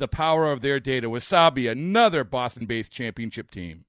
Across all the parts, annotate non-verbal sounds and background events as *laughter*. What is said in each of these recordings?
the power of their data. Wasabi, another Boston based championship team.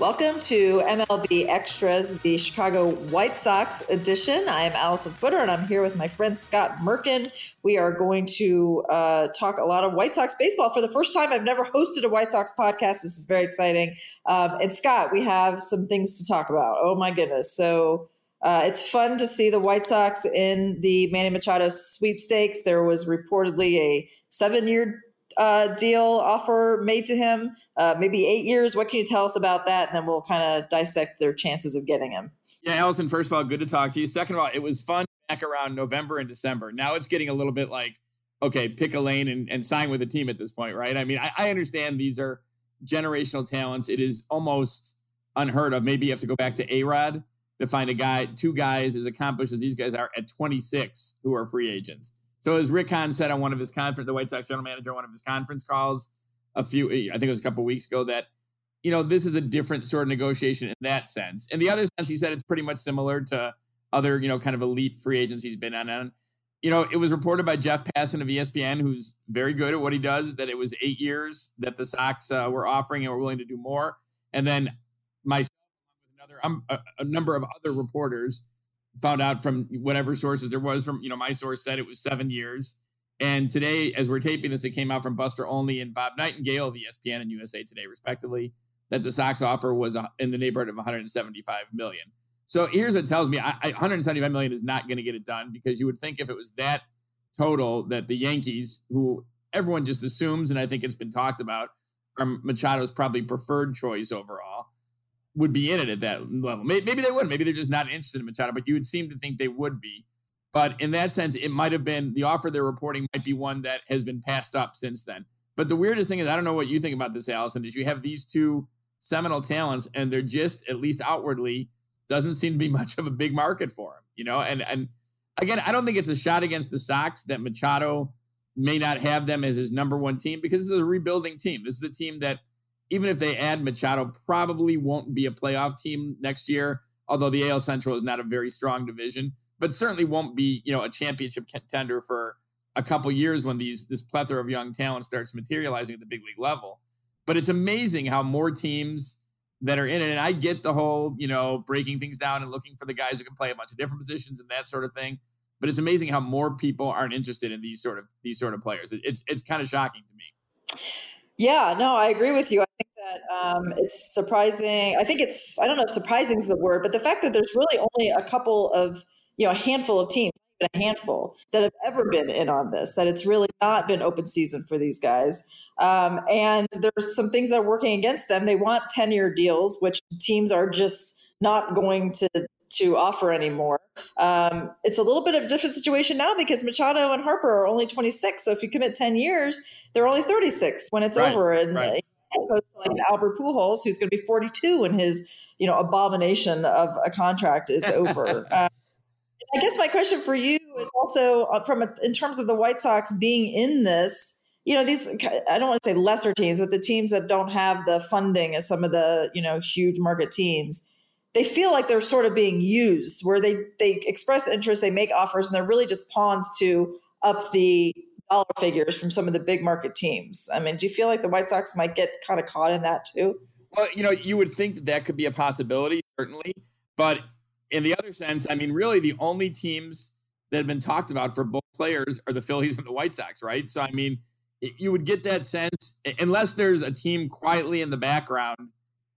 Welcome to MLB Extras, the Chicago White Sox edition. I am Alyson Footer, and I'm here with my friend Scott Merkin. We are going to uh, talk a lot of White Sox baseball for the first time. I've never hosted a White Sox podcast. This is very exciting. Um, and Scott, we have some things to talk about. Oh my goodness! So uh, it's fun to see the White Sox in the Manny Machado sweepstakes. There was reportedly a seven-year uh, deal offer made to him, uh, maybe eight years. What can you tell us about that? And then we'll kind of dissect their chances of getting him. Yeah, Alyson, first of all, good to talk to you. Second of all, it was fun back around November and December. Now it's getting a little bit like, okay, pick a lane and, and sign with a team at this point, right? I mean, I, I understand these are generational talents. It is almost unheard of. Maybe you have to go back to A Rod to find a guy, two guys as accomplished as these guys are at 26 who are free agents. So as Rick Hahn said on one of his conference, the White Sox general manager, on one of his conference calls a few, I think it was a couple weeks ago, that you know this is a different sort of negotiation in that sense. And the other sense, he said it's pretty much similar to other you know kind of elite free agents he's been on. And you know, it was reported by Jeff Passan of ESPN, who's very good at what he does, that it was eight years that the Sox uh, were offering and were willing to do more. And then my another um, a, a number of other reporters found out from whatever sources there was from you know my source said it was seven years. And today as we're taping this it came out from buster olney and bob nightengale of espn and usa today respectively that the sox offer was in the neighborhood of 175 million. So here's what tells me I, I, 175 million is not going to get it done because you would think if it was that total that the yankees who everyone just assumes and i think it's been talked about are machado's probably preferred choice overall would be in it at that level. Maybe, maybe they wouldn't. Maybe they're just not interested in Machado, but you would seem to think they would be. But in that sense, it might have been the offer they're reporting might be one that has been passed up since then. But the weirdest thing is, I don't know what you think about this, Alyson, is you have these two seminal talents, and they're just, at least outwardly, doesn't seem to be *laughs* much of a big market for them, you know? And and again, I don't think it's a shot against the Sox that Machado may not have them as his number one team because this is a rebuilding team. This is a team that – even if they add Machado, probably won't be a playoff team next year. Although the AL Central is not a very strong division, but certainly won't be you know a championship contender for a couple years when these this plethora of young talent starts materializing at the big league level. But it's amazing how more teams that are in it, and I get the whole you know breaking things down and looking for the guys who can play a bunch of different positions and that sort of thing. But it's amazing how more people aren't interested in these sort of these sort of players. It's it's kind of shocking to me. Yeah, no, I agree with you. That um, it's surprising. I think it's, I don't know if surprising is the word, but the fact that there's really only a couple of, you know, a handful of teams, a handful that have ever been in on this, that it's really not been open season for these guys. Um, and there's some things that are working against them. They want 10 year deals, which teams are just not going to to offer anymore. Um, it's a little bit of a different situation now because Machado and Harper are only 26. So if you commit 10 years, they're only 36 when it's right, over. And right. Opposed to like Albert Pujols, who's going to be 42 when his, you know, abomination of a contract is over. *laughs* uh, I guess my question for you is also uh, from a, in terms of the White Sox being in this. You know, these I don't want to say lesser teams, but the teams that don't have the funding as some of the you know huge market teams they feel like they're sort of being used where they they express interest they make offers and they're really just pawns to up the dollar figures from some of the big market teams i mean do you feel like the white sox might get kind of caught in that too well you know you would think that that could be a possibility certainly but in the other sense, I mean, really the only teams that have been talked about for both players are the Phillies and the White Sox, right? So, I mean, you would get that sense unless there's a team quietly in the background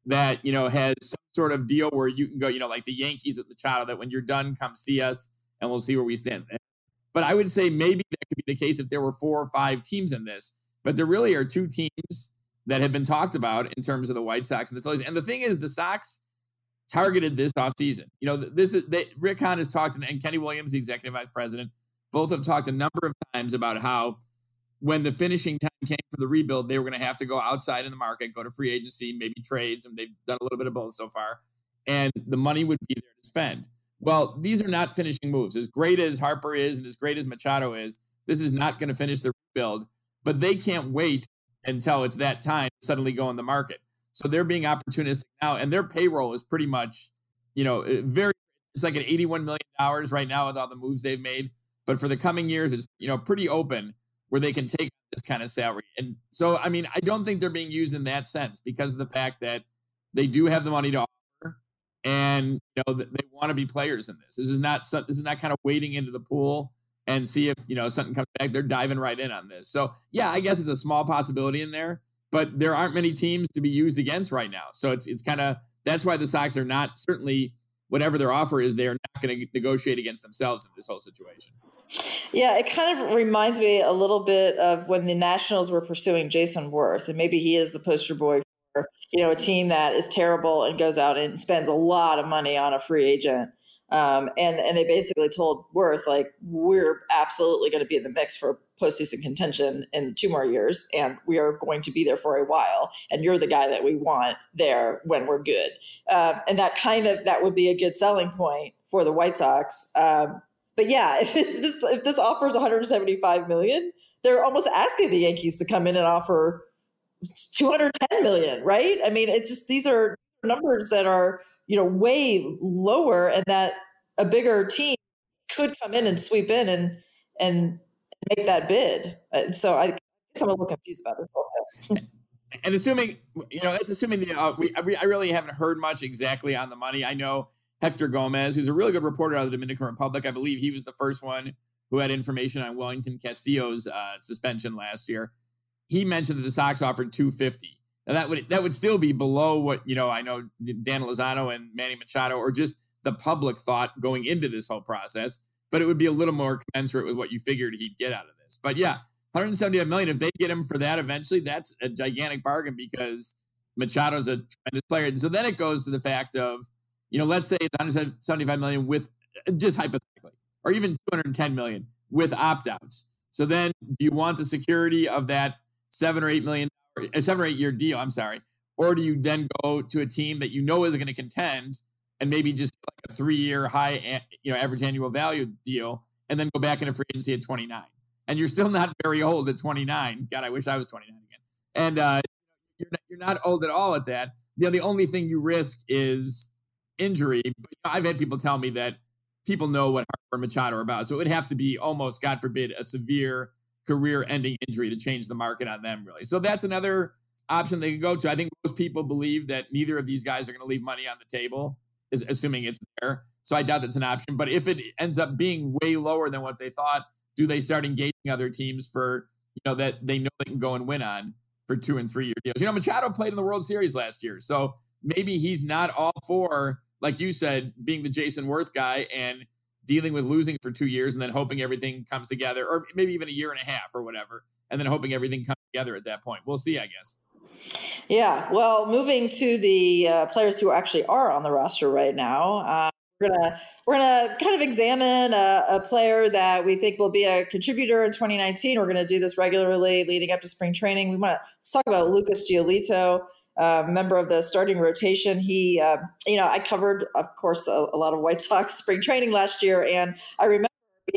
that you know has some sort of deal where you can go, you know, like the Yankees at the Machado, that when you're done, come see us and we'll see where we stand. But I would say maybe that could be the case if there were four or five teams in this. But there really are two teams that have been talked about in terms of the White Sox and the Phillies. And the thing is, the Sox targeted this offseason. You know, this is they, Rick Hahn has talked, and Kenny Williams, the executive vice president, both have talked a number of times about how when the finishing time came for the rebuild, they were going to have to go outside in the market, go to free agency, maybe trades, and they've done a little bit of both so far. And the money would be there to spend. Well, these are not finishing moves. As great as Harper is and as great as Machado is, this is not going to finish the rebuild. But they can't wait until it's that time to suddenly go in the market. So they're being opportunistic now, and their payroll is pretty much, you know, eh, very. It's like an eighty-one million dollars right now with all the moves they've made. But for the coming years, it's you know pretty open where they can take this kind of salary. And so, I mean, I don't think they're being used in that sense because of the fact that they do have the money to and you know they want to be players in this. This is not this is not kind of wading into the pool and see if you know something comes back. They're diving right in on this. So yeah, I guess it's a small possibility in there, but there aren't many teams to be used against right now. So it's it's kind of that's why the Sox are not certainly whatever their offer is, they are not going to negotiate against themselves in this whole situation. Yeah, it kind of reminds me a little bit of when the Nationals were pursuing Jayson Werth, and maybe he is the poster boy you know a team that is terrible and goes out and spends a lot of money on a free agent. Um, and and they basically told Werth like we're absolutely going to be in the mix for postseason contention in two more years, and we are going to be there for a while. And you're the guy that we want there when we're good. Uh, and that kind of that would be a good selling point for the White Sox. Um, but yeah, *laughs* if this if this offers 175 million, they're almost asking the Yankees to come in and offer 210 million, right? I mean, it's just these are numbers that are you know way lower, and that a bigger team could come in and sweep in and and make that bid. Uh, so I guess I'm a little confused about this. *laughs* and assuming you know, it's assuming the uh, we I really haven't heard much exactly on the money. I know Hector Gomez, who's a really good reporter out of the Dominican Republic. I believe he was the first one who had information on Wellington Castillo's uh, suspension last year. He mentioned that the Sox offered 250. Now that would that would still be below what you know. I know Dan Lozano and Manny Machado, or just the public thought going into this whole process, but it would be a little more commensurate with what you figured he'd get out of this. But yeah, 175 million. If they get him for that eventually, that's a gigantic bargain because Machado's a tremendous player. And so then it goes to the fact of you know, let's say it's 175 million with just hypothetically, or even 210 million with opt outs. So then, do you want the security of that seven or eight million, a seven or eight year deal? I'm sorry, or do you then go to a team that you know is going to contend and maybe just like a three year high, you know, average annual value deal, and then go back into free agency at 29? And you're still not very old at 29. God, I wish I was 29 again. And uh, you're not, you're not old at all at that. You know, the only thing you risk is injury. But I've had people tell me that people know what Harper Machado are about. So it would have to be almost, God forbid, a severe career ending injury to change the market on them, really. So that's another option they could go to. I think most people believe that neither of these guys are going to leave money on the table, is assuming it's there. So I doubt that's an option. But if it ends up being way lower than what they thought, do they start engaging other teams for, you know, that they know they can go and win on for two and three year deals? You know, Machado played in the World Series last year. So maybe he's not all for like you said, being the Jayson Werth guy and dealing with losing for two years and then hoping everything comes together, or maybe even a year and a half or whatever, and then hoping everything comes together at that point. We'll see, I guess. Yeah. Well, moving to the uh, players who actually are on the roster right now. Uh, we're gonna we're gonna kind of examine a, a, player that we think will be a contributor in 2019. We're gonna do this regularly leading up to spring training. We want to talk about Lucas Giolito member of the starting rotation. He, uh, you know, I covered, of course, a, a, lot of White Sox *laughs* spring training last year, and I remember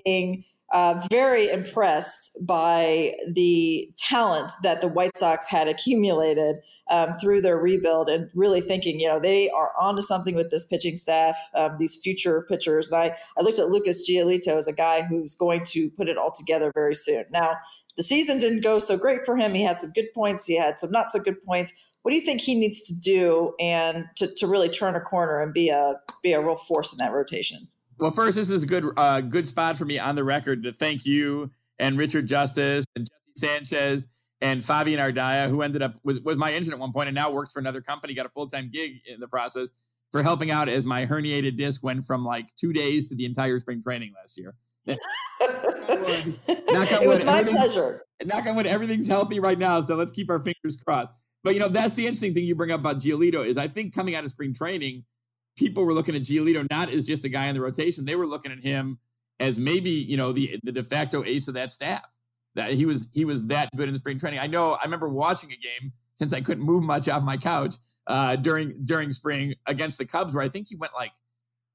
being uh, very impressed by the talent that the White Sox had accumulated um, through their rebuild, and really thinking, you know, they are onto something with this pitching staff, um, these future pitchers. And I, I looked at Lucas Giolito as a guy who's going to put it all together very soon. Now, the season didn't go so great for him. He had some good points, he had some not so good points, what do you think he needs to do and to, to really turn a corner and be a be a real force in that rotation? Well, first, this is a good uh, good spot for me on the record to thank you and Richard Justice and Jesse Sanchez and Fabian Ardaya, who ended up was was my agent at one point and now works for another company, got a full time gig in the process for helping out as my herniated disc went from like two days to the entire spring training last year. *laughs* knock on it was my pleasure. Knock on wood, everything's healthy right now, so let's keep our fingers crossed. But you know, that's the interesting thing you bring up about Giolito is I think coming out of spring training, people were looking at Giolito not as just a guy in the rotation; they were looking at him as maybe you know the the de facto ace of that staff. That he was he was that good in spring training. I know. I remember watching a game since I couldn't move much off my couch uh, during during spring against the Cubs, where I think he went like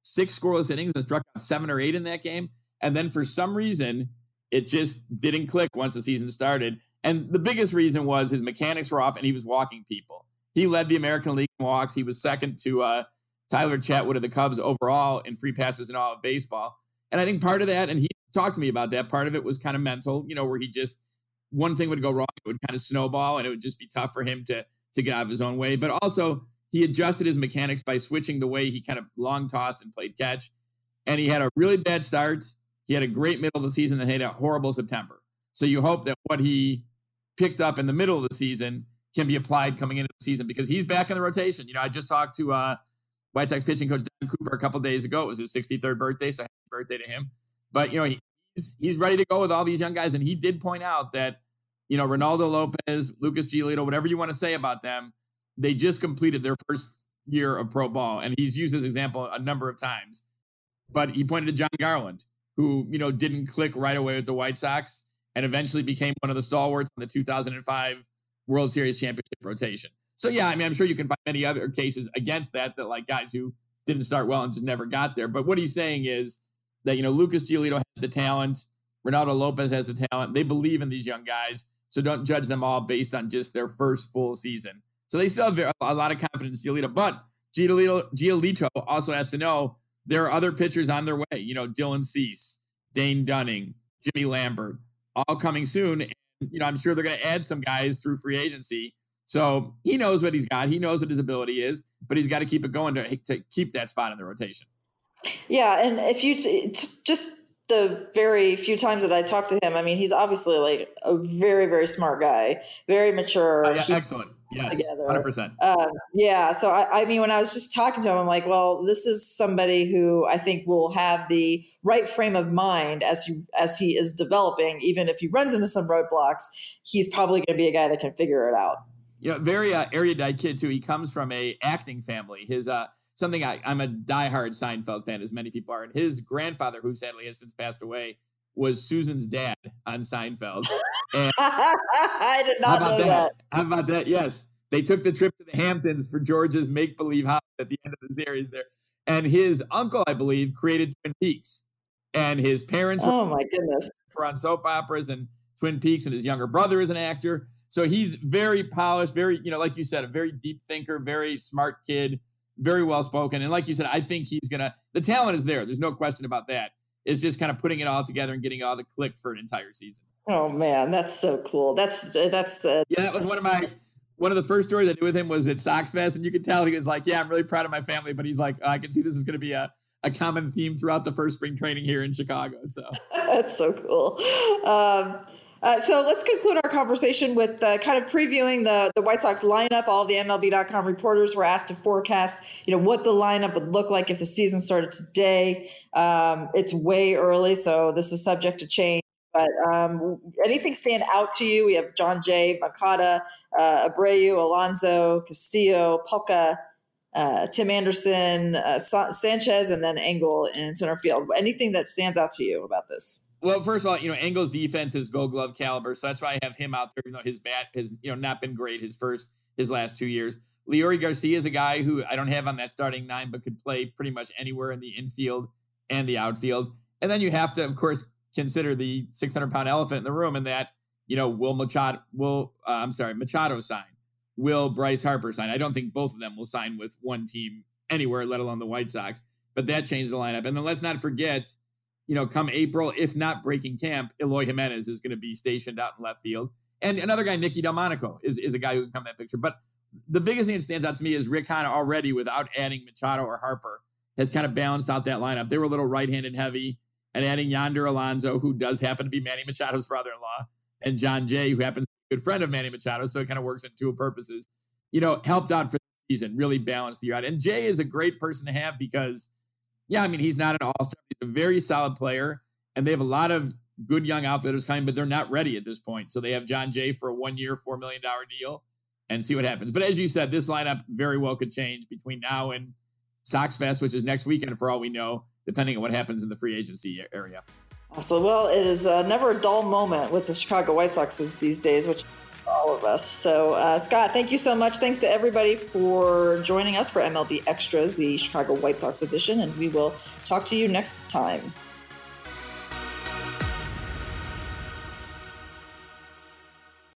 six scoreless innings and struck out seven or eight in that game. And then for some reason, it just didn't click once the season started. And the biggest reason was his mechanics were off and he was walking people. He led the American League in walks. He was second to uh, Tyler Chatwood of the Cubs overall in free passes in all of baseball. And I think part of that, and he talked to me about that, part of it was kind of mental, you know, where he just one thing would go wrong, it would kind of snowball, and it would just be tough for him to to get out of his own way. But also, he adjusted his mechanics by switching the way he kind of long tossed and played catch. And he had a really bad start. He had a great middle of the season and had a horrible September. So you hope that what he picked up in the middle of the season can be applied coming into the season because he's back in the rotation. You know, I just talked to uh, White Sox pitching coach Don Cooper a couple days ago. It was his 63rd birthday, so happy birthday to him. But you know, he, he's, he's ready to go with all these young guys, and he did point out that you know Reynaldo Lopez, Lucas Giolito, whatever you want to say about them, they just completed their first year of pro ball, and he's used this example a number of times. But he pointed to Jon Garland, who you know didn't click right away with the White Sox, and eventually became one of the stalwarts in the 2005 World Series championship rotation. So yeah, I mean, I'm sure you can find many other cases against that that like guys who didn't start well and just never got there. But what he's saying is that you know Lucas Giolito has the talent, Reynaldo Lopez has the talent. They believe in these young guys, so don't judge them all based on just their first full season. So they still have a lot of confidence in Giolito, but Giolito, Giolito also has to know there are other pitchers on their way. You know, Dylan Cease, Dane Dunning, Jimmy Lambert, all coming soon. And, you know, I'm sure they're going to add some guys through free agency. So he knows what he's got. He knows what his ability is, but he's got to keep it going to, to keep that spot in the rotation. Yeah, and if you t- t- just the very few times that I talked to him, I mean, he's obviously like a very, very smart guy, very mature. Uh, yeah, excellent. Yes, together. 100%. Um, yeah. So, I, I, mean, when I was just talking to him, I'm like, well, this is somebody who I think will have the right frame of mind as he, as he is developing. Even if he runs into some roadblocks, he's probably going to be a guy that can figure it out. You know, very uh, erudite kid, too. He comes from a acting family. His, uh, something I, I'm a diehard Seinfeld fan, as many people are. And his grandfather, who sadly has since passed away, was Susan's dad on Seinfeld. *laughs* And I did not know that? that? How about that? Yes. They took the trip to the Hamptons for George's make believe house at the end of the series there. And his uncle, I believe, created Twin Peaks. And his parents oh my goodness were on soap operas and Twin Peaks, and his younger brother is an actor. So he's very polished, very, you know, like you said, a very deep thinker, very smart kid, very well spoken. And like you said, I think he's gonna the talent is there. There's no question about that. It's just kind of putting it all together and getting all the click for an entire season. Oh man, that's so cool. That's that's uh, yeah. That was one of my one of the first stories I did with him was at Sox Fest, and you could tell he was like, "Yeah, I'm really proud of my family," but he's like, oh, "I can see this is going to be a a common theme throughout the first spring training here in Chicago." So *laughs* that's so cool. Um, uh, so let's conclude our conversation with uh, kind of previewing the, the White Sox lineup. All the MLB.com reporters were asked to forecast, you know, what the lineup would look like if the season started today. Um, it's way early, so this is subject to change. But um, anything stand out to you? We have Jon Jay, Moncada, uh, Abreu, Alonso, Castillo, Palka, uh, Tim Anderson, uh, Sa- Sanchez, and then Engel in center field. Anything that stands out to you about this? Well, first of all, you know, Engel's defense is gold glove caliber. So that's why I have him out there, even though his bat has, you know, not been great his first, his last two years. Leury Garcia is a guy who I don't have on that starting nine, but could play pretty much anywhere in the infield and the outfield. And then you have to, of course, consider the 600 pound elephant in the room and that, you know, will Machado, will, uh, I'm sorry, Machado sign? Will Bryce Harper sign? I don't think both of them will sign with one team anywhere, let alone the White Sox. But that changed the lineup. And then let's not forget, you know, come April, if not breaking camp, Eloy Jimenez is going to be stationed out in left field. And another guy, Nicky Delmonico, is, is a guy who can come in that picture. But the biggest thing that stands out to me is Rick Hahn already, without adding Machado or Harper, has kind of balanced out that lineup. They were a little right-handed heavy, and adding Yonder Alonso, who does happen to be Manny Machado's brother-in-law, and Jon Jay, who happens to be a good friend of Manny Machado, so it kind of works in two purposes. You know, helped out for the season, really balanced the year out. And Jay is a great person to have because, yeah, I mean, he's not an all-star. He's a very solid player, and they have a lot of good young outfitters coming, but they're not ready at this point. So they have Jon Jay for a one-year, four million dollar deal, and see what happens. But as you said, this lineup very well could change between now and Sox Fest, which is next weekend, for all we know, depending on what happens in the free agency area. So, well, it is uh, never a dull moment with the Chicago White Sox these days, which all of us. So, uh, Scott, thank you so much. Thanks to everybody for joining us for MLB Extras, the Chicago White Sox edition, and we will talk to you next time.